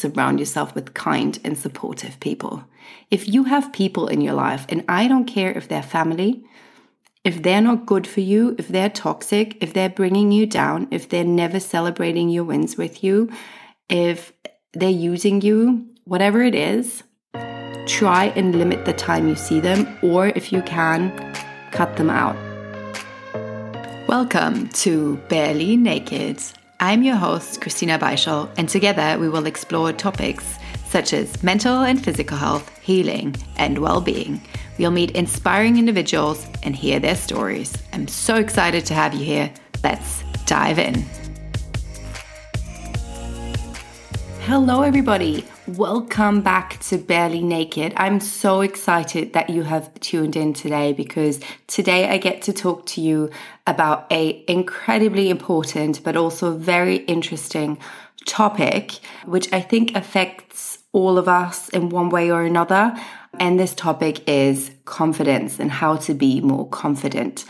surround yourself with kind and supportive people. If you have people in your life, and I don't care if they're family, if they're not good for you, if they're toxic, if they're bringing you down, if they're never celebrating your wins with you, if they're using you, whatever it is, try and limit the time you see them, or if you can, cut them out. Welcome to Barely Naked. I'm your host, Christina Beischl, and together we will explore topics such as mental and physical health, healing, and well being. We'll meet inspiring individuals and hear their stories. I'm so excited to have you here. Let's dive in. Hello, everybody. Welcome back to Barely Naked. I'm so excited that you have tuned in today because today I get to talk to you about a incredibly important but also very interesting topic which I think affects all of us in one way or another. And this topic is confidence and how to be more confident.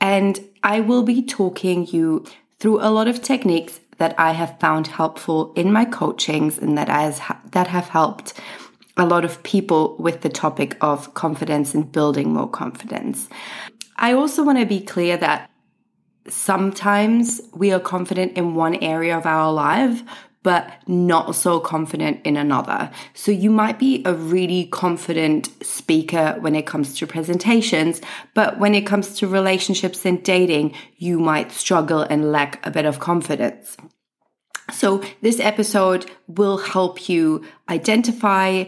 And I will be talking you through a lot of techniques that I have found helpful in my coachings and that has that have helped a lot of people with the topic of confidence and building more confidence. I also want to be clear that sometimes we are confident in one area of our life, but not so confident in another. So you might be a really confident speaker when it comes to presentations, but when it comes to relationships and dating, you might struggle and lack a bit of confidence. So this episode will help you identify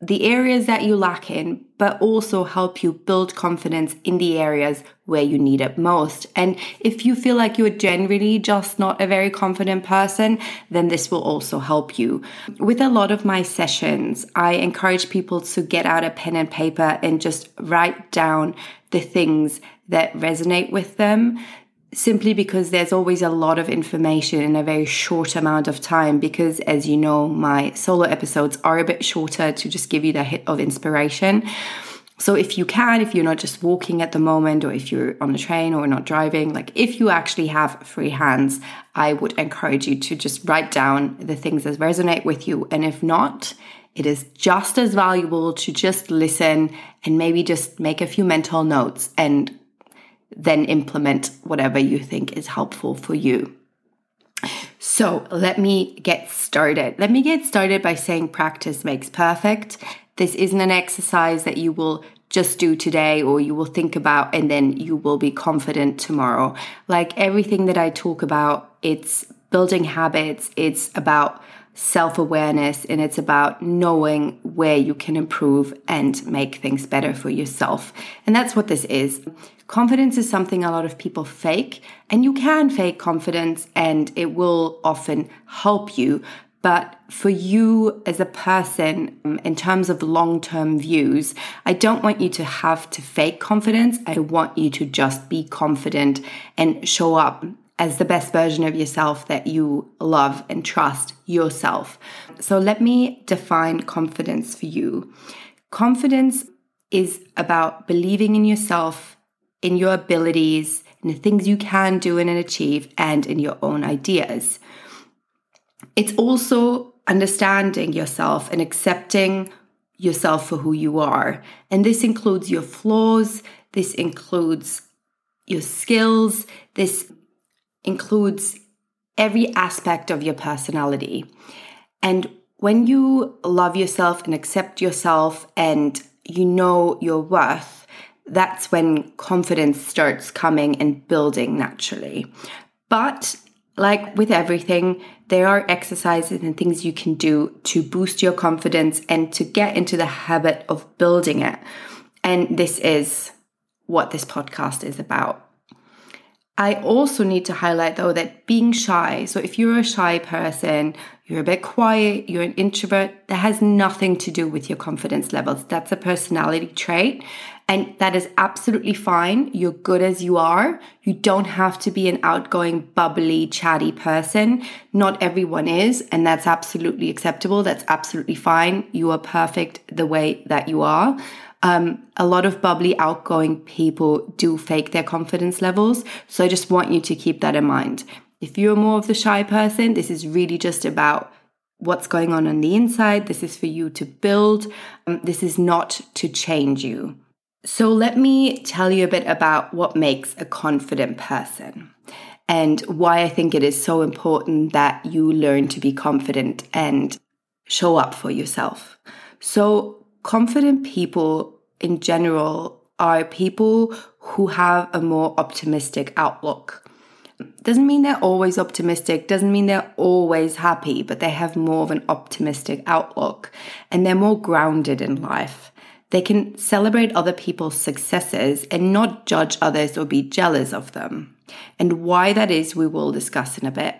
the areas that you lack in, but also help you build confidence in the areas where you need it most. And if you feel like you're generally just not a very confident person, then this will also help you. With a lot of my sessions, I encourage people to get out a pen and paper and just write down the things that resonate with them simply because there's always a lot of information in a very short amount of time. Because, as you know, my solo episodes are a bit shorter to just give you the hit of inspiration. So, if you can, if you're not just walking at the moment, or if you're on a train or not driving, like if you actually have free hands, I would encourage you to just write down the things that resonate with you. And if not, it is just as valuable to just listen and maybe just make a few mental notes and then implement whatever you think is helpful for you. So let me get started. Let me get started by saying practice makes perfect. This isn't an exercise that you will just do today or you will think about and then you will be confident tomorrow. Like everything that I talk about, it's building habits, it's about self awareness and it's about knowing where you can improve and make things better for yourself. And that's what this is. Confidence is something a lot of people fake, and you can fake confidence and it will often help you. But for you as a person, in terms of long term views, I don't want you to have to fake confidence. I want you to just be confident and show up as the best version of yourself that you love and trust yourself. So let me define confidence for you. Confidence is about believing in yourself, in your abilities, in the things you can do and achieve, and in your own ideas. It's also understanding yourself and accepting yourself for who you are. And this includes your flaws, this includes your skills, this includes every aspect of your personality. And when you love yourself and accept yourself and you know your worth, that's when confidence starts coming and building naturally. But like with everything, there are exercises and things you can do to boost your confidence and to get into the habit of building it. And this is what this podcast is about. I also need to highlight though that being shy, so if you're a shy person, you're a bit quiet, you're an introvert, that has nothing to do with your confidence levels. That's a personality trait. And that is absolutely fine. You're good as you are. You don't have to be an outgoing, bubbly, chatty person. Not everyone is. And that's absolutely acceptable. That's absolutely fine. You are perfect the way that you are. Um, a lot of bubbly, outgoing people do fake their confidence levels. So I just want you to keep that in mind. If you're more of the shy person, this is really just about what's going on on the inside. This is for you to build. Um, this is not to change you. So, let me tell you a bit about what makes a confident person and why I think it is so important that you learn to be confident and show up for yourself. So, confident people in general are people who have a more optimistic outlook. Doesn't mean they're always optimistic, doesn't mean they're always happy, but they have more of an optimistic outlook and they're more grounded in life. They can celebrate other people's successes and not judge others or be jealous of them. And why that is, we will discuss in a bit.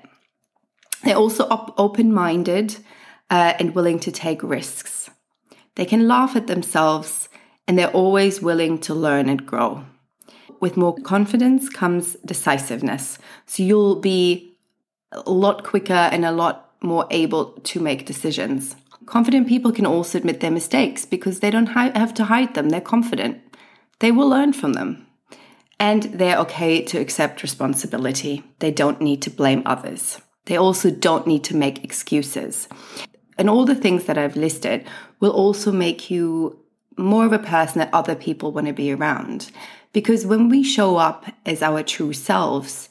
They're also op- open minded uh, and willing to take risks. They can laugh at themselves and they're always willing to learn and grow. With more confidence comes decisiveness. So you'll be a lot quicker and a lot more able to make decisions. Confident people can also admit their mistakes because they don't have to hide them. They're confident. They will learn from them. And they're okay to accept responsibility. They don't need to blame others. They also don't need to make excuses. And all the things that I've listed will also make you more of a person that other people want to be around. Because when we show up as our true selves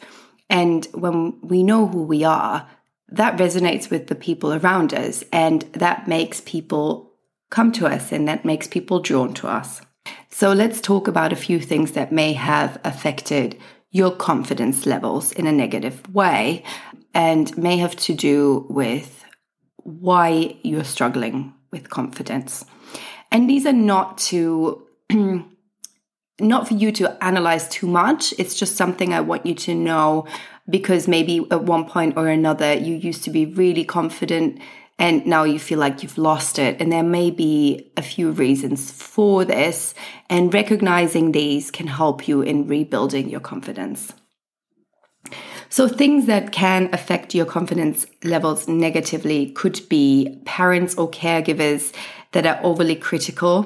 and when we know who we are, that resonates with the people around us and that makes people come to us and that makes people drawn to us. So let's talk about a few things that may have affected your confidence levels in a negative way and may have to do with why you're struggling with confidence. And these are not to not for you to analyze too much. It's just something I want you to know because maybe at one point or another you used to be really confident and now you feel like you've lost it. And there may be a few reasons for this, and recognizing these can help you in rebuilding your confidence. So, things that can affect your confidence levels negatively could be parents or caregivers that are overly critical.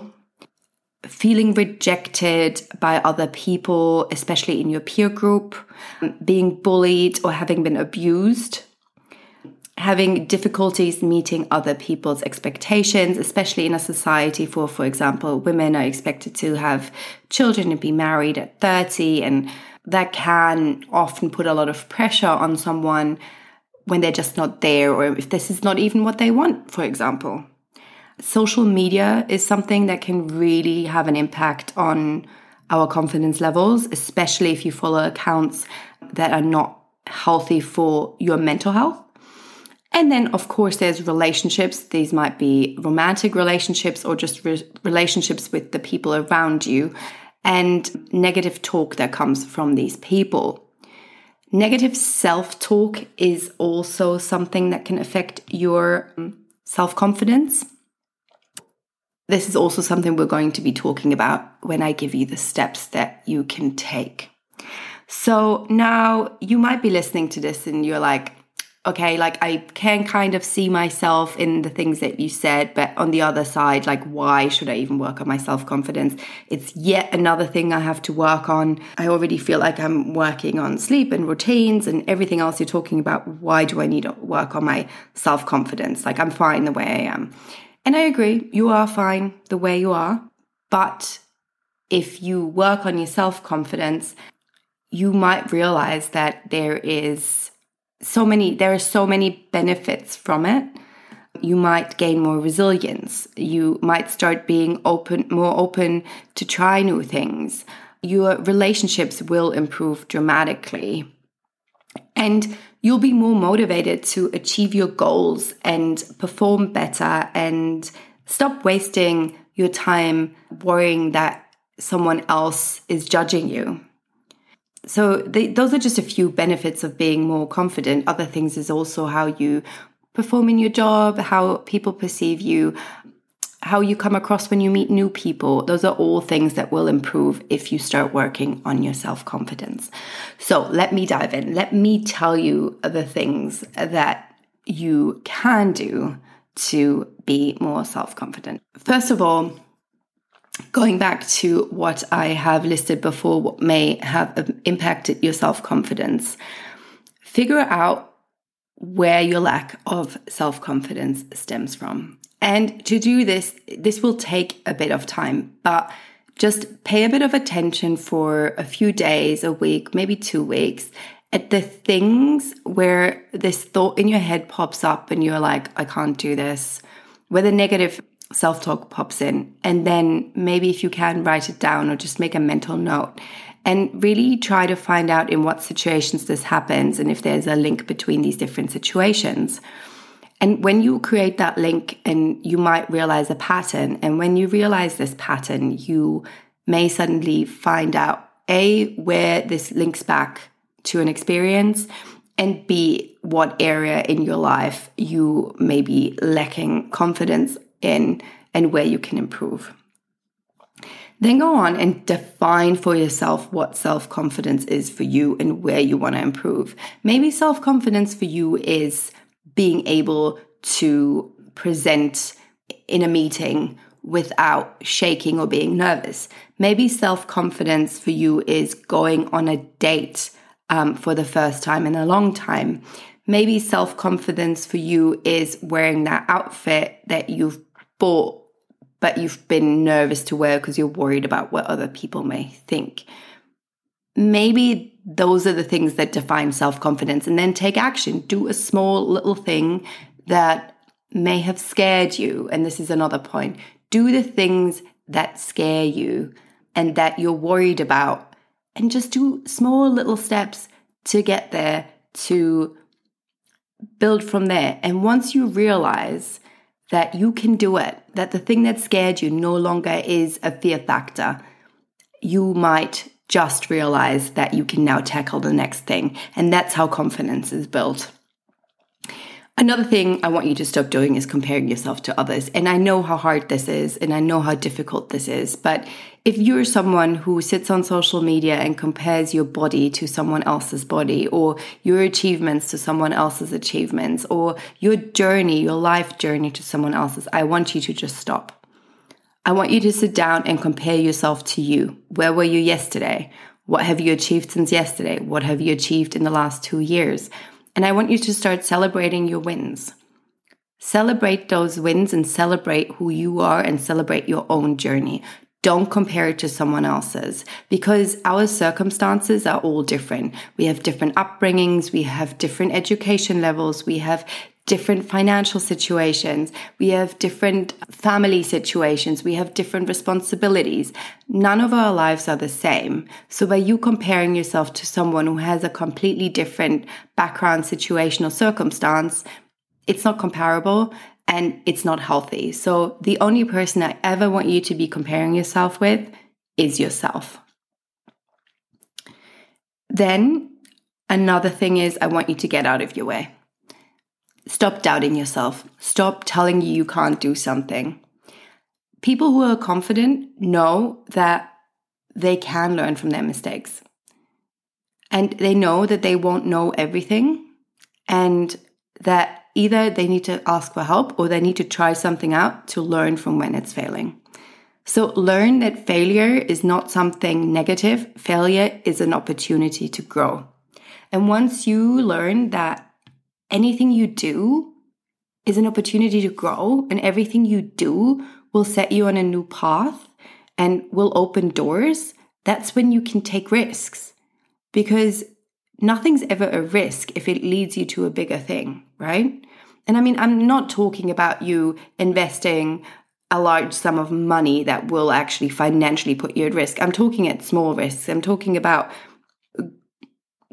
Feeling rejected by other people, especially in your peer group, being bullied or having been abused, having difficulties meeting other people's expectations, especially in a society for, for example, women are expected to have children and be married at 30, and that can often put a lot of pressure on someone when they're just not there, or if this is not even what they want, for example social media is something that can really have an impact on our confidence levels, especially if you follow accounts that are not healthy for your mental health. And then, of course, there's relationships. These might be romantic relationships or just re- relationships with the people around you, and negative talk that comes from these people. Negative self talk is also something that can affect your um, self confidence. This is also something we're going to be talking about when I give you the steps that you can take. So now you might be listening to this and you're like, okay, like I can kind of see myself in the things that you said, but on the other side, like, why should I even work on my self confidence? It's yet another thing I have to work on. I already feel like I'm working on sleep and routines and everything else you're talking about. Why do I need to work on my self confidence? Like, I'm fine the way I am. And I agree, you are fine the way you are. But if you work on your self confidence, you might realize that there is so many, there are so many benefits from it. You might gain more resilience. You might start being open, more open to try new things. Your relationships will improve dramatically. And you'll be more motivated to achieve your goals and perform better and stop wasting your time worrying that someone else is judging you. So, they, those are just a few benefits of being more confident. Other things is also how you perform in your job, how people perceive you, how you come across when you meet new people. Those are all things that will improve if you start working on your self confidence. So let me dive in. Let me tell you the things that you can do to be more self confident. First of all, going back to what I have listed before, what may have impacted your self confidence, figure out where your lack of self confidence stems from. And to do this, this will take a bit of time, but just pay a bit of attention for a few days, a week, maybe two weeks at the things where this thought in your head pops up and you're like, I can't do this, where the negative self talk pops in. And then maybe if you can write it down or just make a mental note and really try to find out in what situations this happens and if there's a link between these different situations. And when you create that link and you might realize a pattern, and when you realize this pattern, you may suddenly find out A, where this links back to an experience, and B, what area in your life you may be lacking confidence in and where you can improve. Then go on and define for yourself what self confidence is for you and where you want to improve. Maybe self confidence for you is being able to present in a meeting without shaking or being nervous. Maybe self confidence for you is going on a date um, for the first time in a long time. Maybe self confidence for you is wearing that outfit that you've bought, but you've been nervous to wear because you're worried about what other people may think. Maybe those are the things that define self confidence, and then take action. Do a small little thing that may have scared you. And this is another point. Do the things that scare you and that you're worried about, and just do small little steps to get there to build from there. And once you realize that you can do it, that the thing that scared you no longer is a fear factor, you might just realize that you can now tackle the next thing. And that's how confidence is built. Another thing I want you to stop doing is comparing yourself to others. And I know how hard this is and I know how difficult this is. But if you're someone who sits on social media and compares your body to someone else's body or your achievements to someone else's achievements or your journey, your life journey to someone else's, I want you to just stop. I want you to sit down and compare yourself to you. Where were you yesterday? What have you achieved since yesterday? What have you achieved in the last two years? And I want you to start celebrating your wins. Celebrate those wins and celebrate who you are and celebrate your own journey. Don't compare it to someone else's because our circumstances are all different. We have different upbringings, we have different education levels, we have different financial situations, we have different family situations, we have different responsibilities. None of our lives are the same. So, by you comparing yourself to someone who has a completely different background, situation, or circumstance, it's not comparable and it's not healthy. So, the only person I ever want you to be comparing yourself with is yourself. Then, another thing is, I want you to get out of your way. Stop doubting yourself. Stop telling you you can't do something. People who are confident know that they can learn from their mistakes. And they know that they won't know everything and that either they need to ask for help or they need to try something out to learn from when it's failing. So learn that failure is not something negative. Failure is an opportunity to grow. And once you learn that anything you do is an opportunity to grow, and everything you do will set you on a new path and will open doors, that's when you can take risks. Because nothing's ever a risk if it leads you to a bigger thing, right? And I mean, I'm not talking about you investing a large sum of money that will actually financially put you at risk. I'm talking at small risks. I'm talking about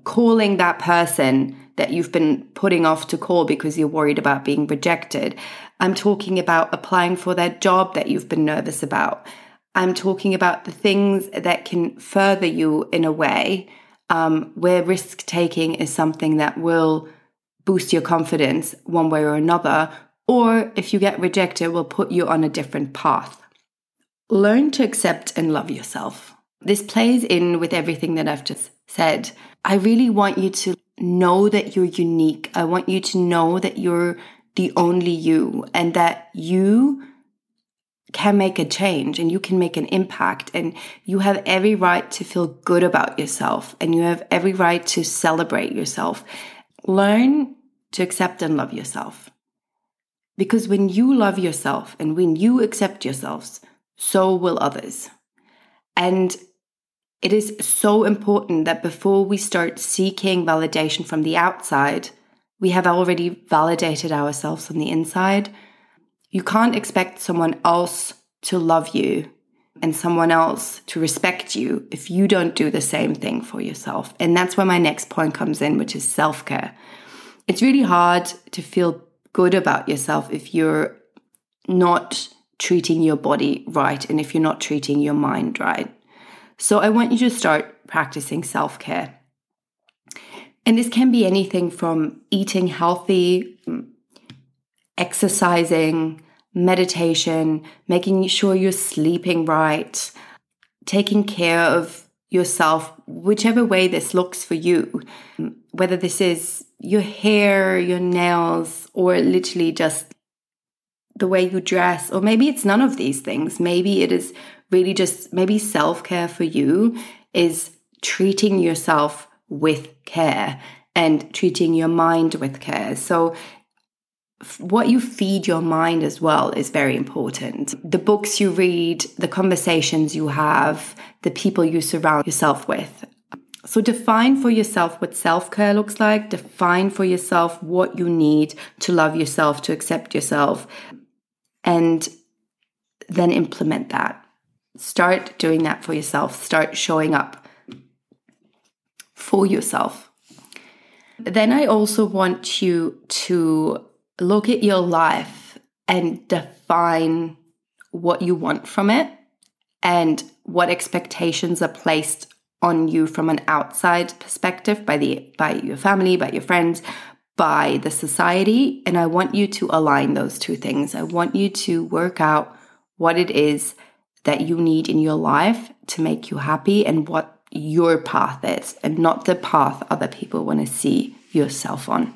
calling that person that you've been putting off to call because you're worried about being rejected. I'm talking about applying for that job that you've been nervous about. I'm talking about the things that can further you in a way um, where risk taking is something that will boost your confidence one way or another, or if you get rejected, will put you on a different path. Learn to accept and love yourself. This plays in with everything that I've just said. I really want you to know that you're unique. I want you to know that you're the only you and that you can make a change and you can make an impact and you have every right to feel good about yourself and you have every right to celebrate yourself. Learn to accept and love yourself. Because when you love yourself and when you accept yourselves, so will others. And it is so important that before we start seeking validation from the outside, we have already validated ourselves on the inside. You can't expect someone else to love you and someone else to respect you if you don't do the same thing for yourself. And that's where my next point comes in, which is self care. It's really hard to feel good about yourself if you're not treating your body right and if you're not treating your mind right. So I want you to start practicing self care. And this can be anything from eating healthy, mm, exercising, meditation, making sure you're sleeping right, taking care of yourself, whichever way this looks for you, mm, whether this is your hair, your nails, or literally just the way you dress, or maybe it's none of these things. Maybe it is really just, maybe self care for you is treating yourself with care and treating your mind with care. So what you feed your mind as well is very important. The books you read, the conversations you have, the people you surround yourself with. So define for yourself what self care looks like. Define for yourself what you need to love yourself, to accept yourself, and then implement that. Start doing that for yourself. Start showing up for yourself. Then I also want you to look at your life and define what you want from it and what expectations are placed on you from an outside perspective by the by your family by your friends by the society and i want you to align those two things i want you to work out what it is that you need in your life to make you happy and what your path is and not the path other people want to see yourself on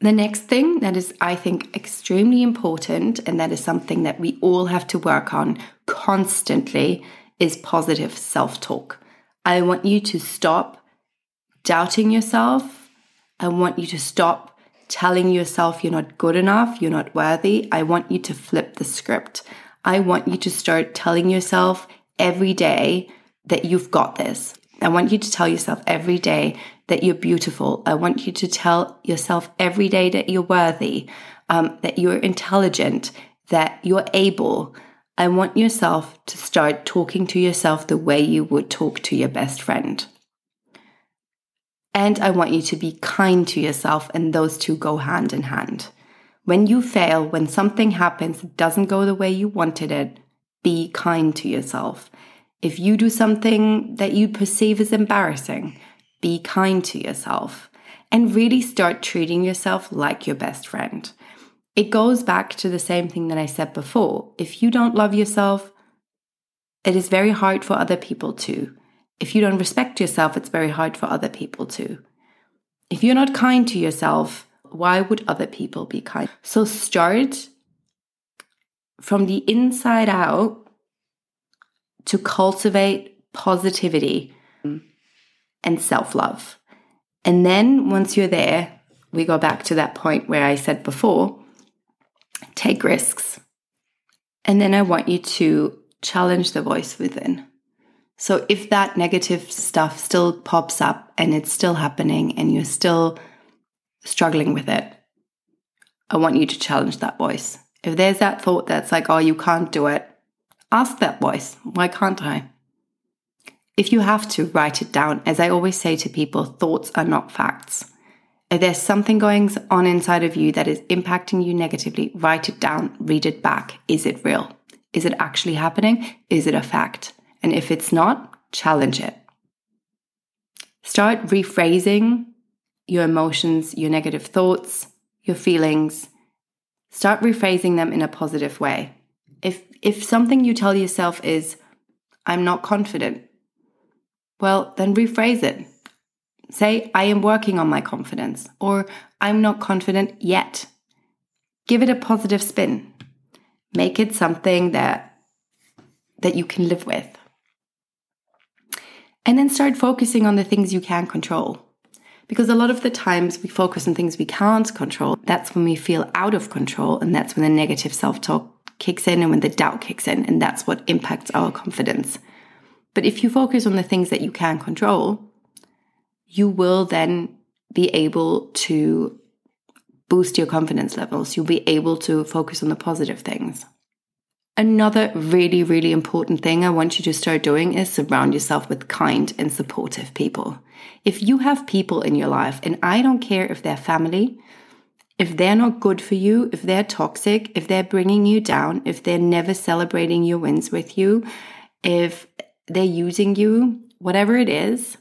the next thing that is, I think, extremely important, and that is something that we all have to work on constantly, is positive self talk. I want you to stop doubting yourself. I want you to stop telling yourself you're not good enough, you're not worthy. I want you to flip the script. I want you to start telling yourself every day that you've got this. I want you to tell yourself every day that you're beautiful. I want you to tell yourself every day that you're worthy, um, that you're intelligent, that you're able. I want yourself to start talking to yourself the way you would talk to your best friend. And I want you to be kind to yourself, and those two go hand in hand. When you fail, when something happens that doesn't go the way you wanted it, be kind to yourself. If you do something that you perceive as embarrassing, be kind to yourself and really start treating yourself like your best friend. It goes back to the same thing that I said before. If you don't love yourself, it is very hard for other people to. If you don't respect yourself, it's very hard for other people to. If you're not kind to yourself, why would other people be kind? So start from the inside out to cultivate positivity and self love. And then once you're there, we go back to that point where I said before take risks. And then I want you to challenge the voice within. So if that negative stuff still pops up and it's still happening and you're still struggling with it, I want you to challenge that voice. If there's that thought that's like, oh, you can't do it, Ask that voice, why can't I? If you have to, write it down. As I always say to people, thoughts are not facts. If there's something going on inside of you that is impacting you negatively, write it down, read it back. Is it real? Is it actually happening? Is it a fact? And if it's not, challenge it. Start rephrasing your emotions, your negative thoughts, your feelings. Start rephrasing them in a positive way. If if something you tell yourself is I'm not confident, well, then rephrase it. Say I am working on my confidence or I'm not confident yet. Give it a positive spin. Make it something that that you can live with. And then start focusing on the things you can control. Because a lot of the times we focus on things we can't control. That's when we feel out of control. And that's when the negative self talk kicks in and when the doubt kicks in. And that's what impacts our confidence. But if you focus on the things that you can control, you will then be able to boost your confidence levels. You'll be able to focus on the positive things. Another really, really important thing I want you to start doing is surround yourself with kind and supportive people. If you have people in your life, and I don't care if they're family, if they're not good for you, if they're toxic, if they're bringing you down, if they're never celebrating your wins with you, if they're using you, whatever it is,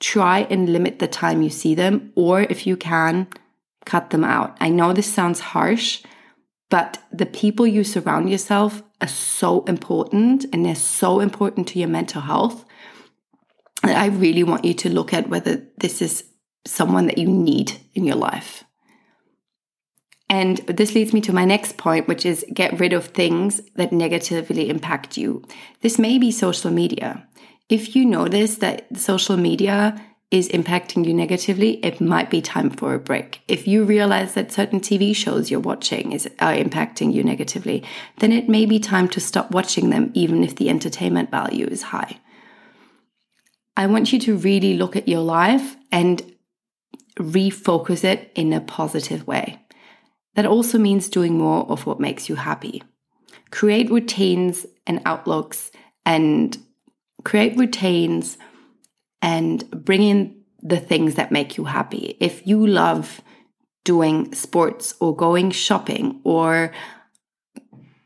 try and limit the time you see them, or if you can, cut them out. I know this sounds harsh, but the people you surround yourself are so important and they're so important to your mental health. I really want you to look at whether this is someone that you need in your life. And this leads me to my next point, which is get rid of things that negatively impact you. This may be social media. If you notice that social media is impacting you negatively, it might be time for a break. If you realize that certain TV shows you're watching is are impacting you negatively, then it may be time to stop watching them even if the entertainment value is high. I want you to really look at your life and refocus it in a positive way. That also means doing more of what makes you happy. Create routines and outlooks and create routines and bring in the things that make you happy. If you love doing sports or going shopping or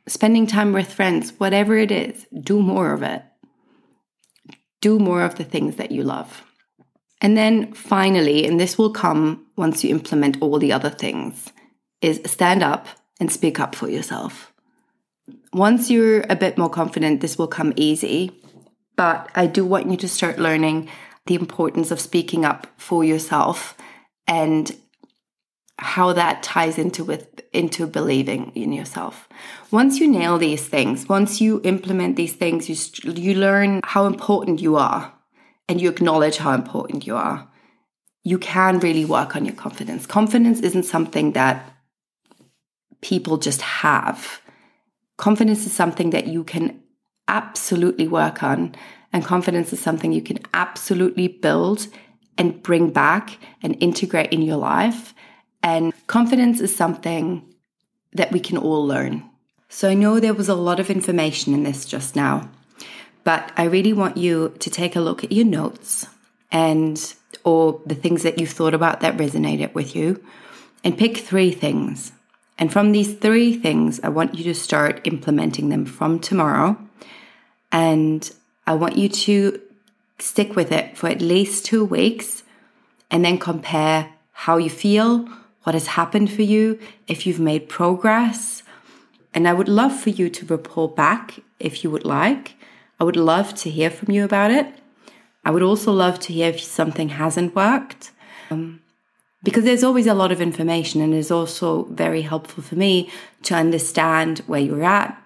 spending time with friends, whatever it is, do more of it. Do more of the things that you love. And then finally, and this will come once you implement all the other things, is stand up and speak up for yourself. Once you're a bit more confident, this will come easy. But I do want you to start learning the importance of speaking up for yourself and how that ties into with into believing in yourself. Once you nail these things, once you implement these things, you you learn how important you are and you acknowledge how important you are. You can really work on your confidence. Confidence isn't something that people just have. Confidence is something that you can absolutely work on. And confidence is something you can absolutely build and bring back and integrate in your life. And confidence is something that we can all learn. So I know there was a lot of information in this just now, but I really want you to take a look at your notes and or the things that you thought about that resonated with you and pick three things. And from these three things, I want you to start implementing them from tomorrow. And I want you to stick with it for at least two weeks and then compare how you feel, what has happened for you, if you've made progress. And I would love for you to report back if you would like. I would love to hear from you about it. I would also love to hear if something hasn't worked. Um, because there's always a lot of information, and it's also very helpful for me to understand where you're at,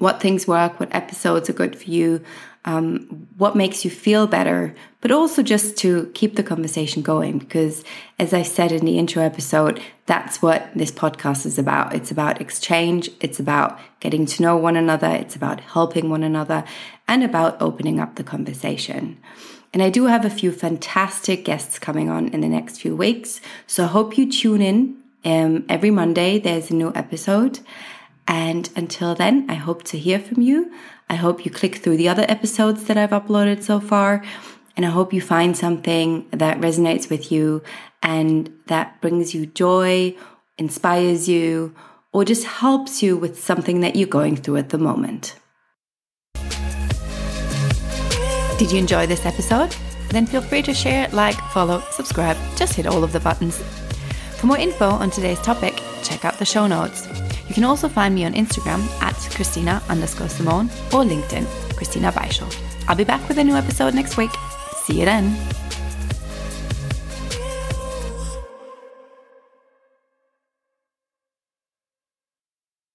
what things work, what episodes are good for you, um, what makes you feel better, but also just to keep the conversation going. Because, as I said in the intro episode, that's what this podcast is about. It's about exchange, it's about getting to know one another, it's about helping one another, and about opening up the conversation. And I do have a few fantastic guests coming on in the next few weeks. So I hope you tune in. Um, every Monday, there's a new episode. And until then, I hope to hear from you. I hope you click through the other episodes that I've uploaded so far. And I hope you find something that resonates with you and that brings you joy, inspires you, or just helps you with something that you're going through at the moment. Did you enjoy this episode? Then feel free to share, like, follow, subscribe, just hit all of the buttons. For more info on today's topic, check out the show notes. You can also find me on Instagram at Christina underscore Simone or LinkedIn, Christina Beischl. I'll be back with a new episode next week. See you then.